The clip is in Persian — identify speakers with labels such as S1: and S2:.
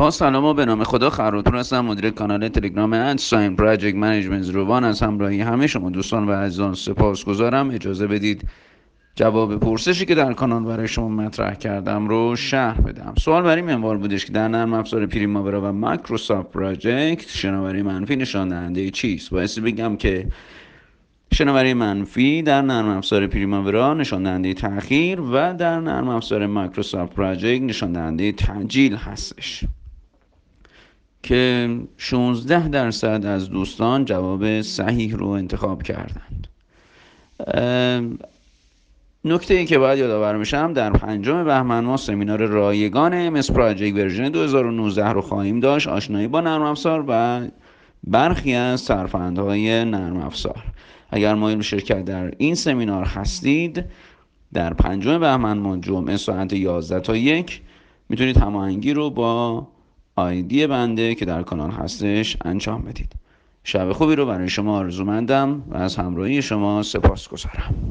S1: با سلام و به نام خدا خراتون هستم مدیر کانال تلگرام انساین Project Management روان از همراهی همه شما دوستان و عزیزان سپاسگزارم اجازه بدید جواب پرسشی که در کانال برای شما مطرح کردم رو شرح بدم. سوال بر این منوال بودش که در نرم افزار Primavera و Microsoft Project شناوری منفی نشان دهنده چیست؟ باید بگم که شناوری منفی در نرم افزار Primavera نشان دهنده تاخیر و در نرم افزار Microsoft Project نشان دهنده هستش. که 16 درصد از دوستان جواب صحیح رو انتخاب کردند. نکته ای که باید یادآور میشم در پنجم بهمن ما سمینار رایگان امس پراجکت ورژن 2019 رو خواهیم داشت آشنایی با نرم افزار و برخی از سرفندهای نرم افزار. اگر مایل شرکت در این سمینار هستید در پنجم بهمن ما جمعه ساعت 11 تا یک می‌تونید هماهنگی رو با آیدی بنده که در کانال هستش انجام بدید. شب خوبی رو برای شما آرزومندم و از همراهی شما سپاس گذارم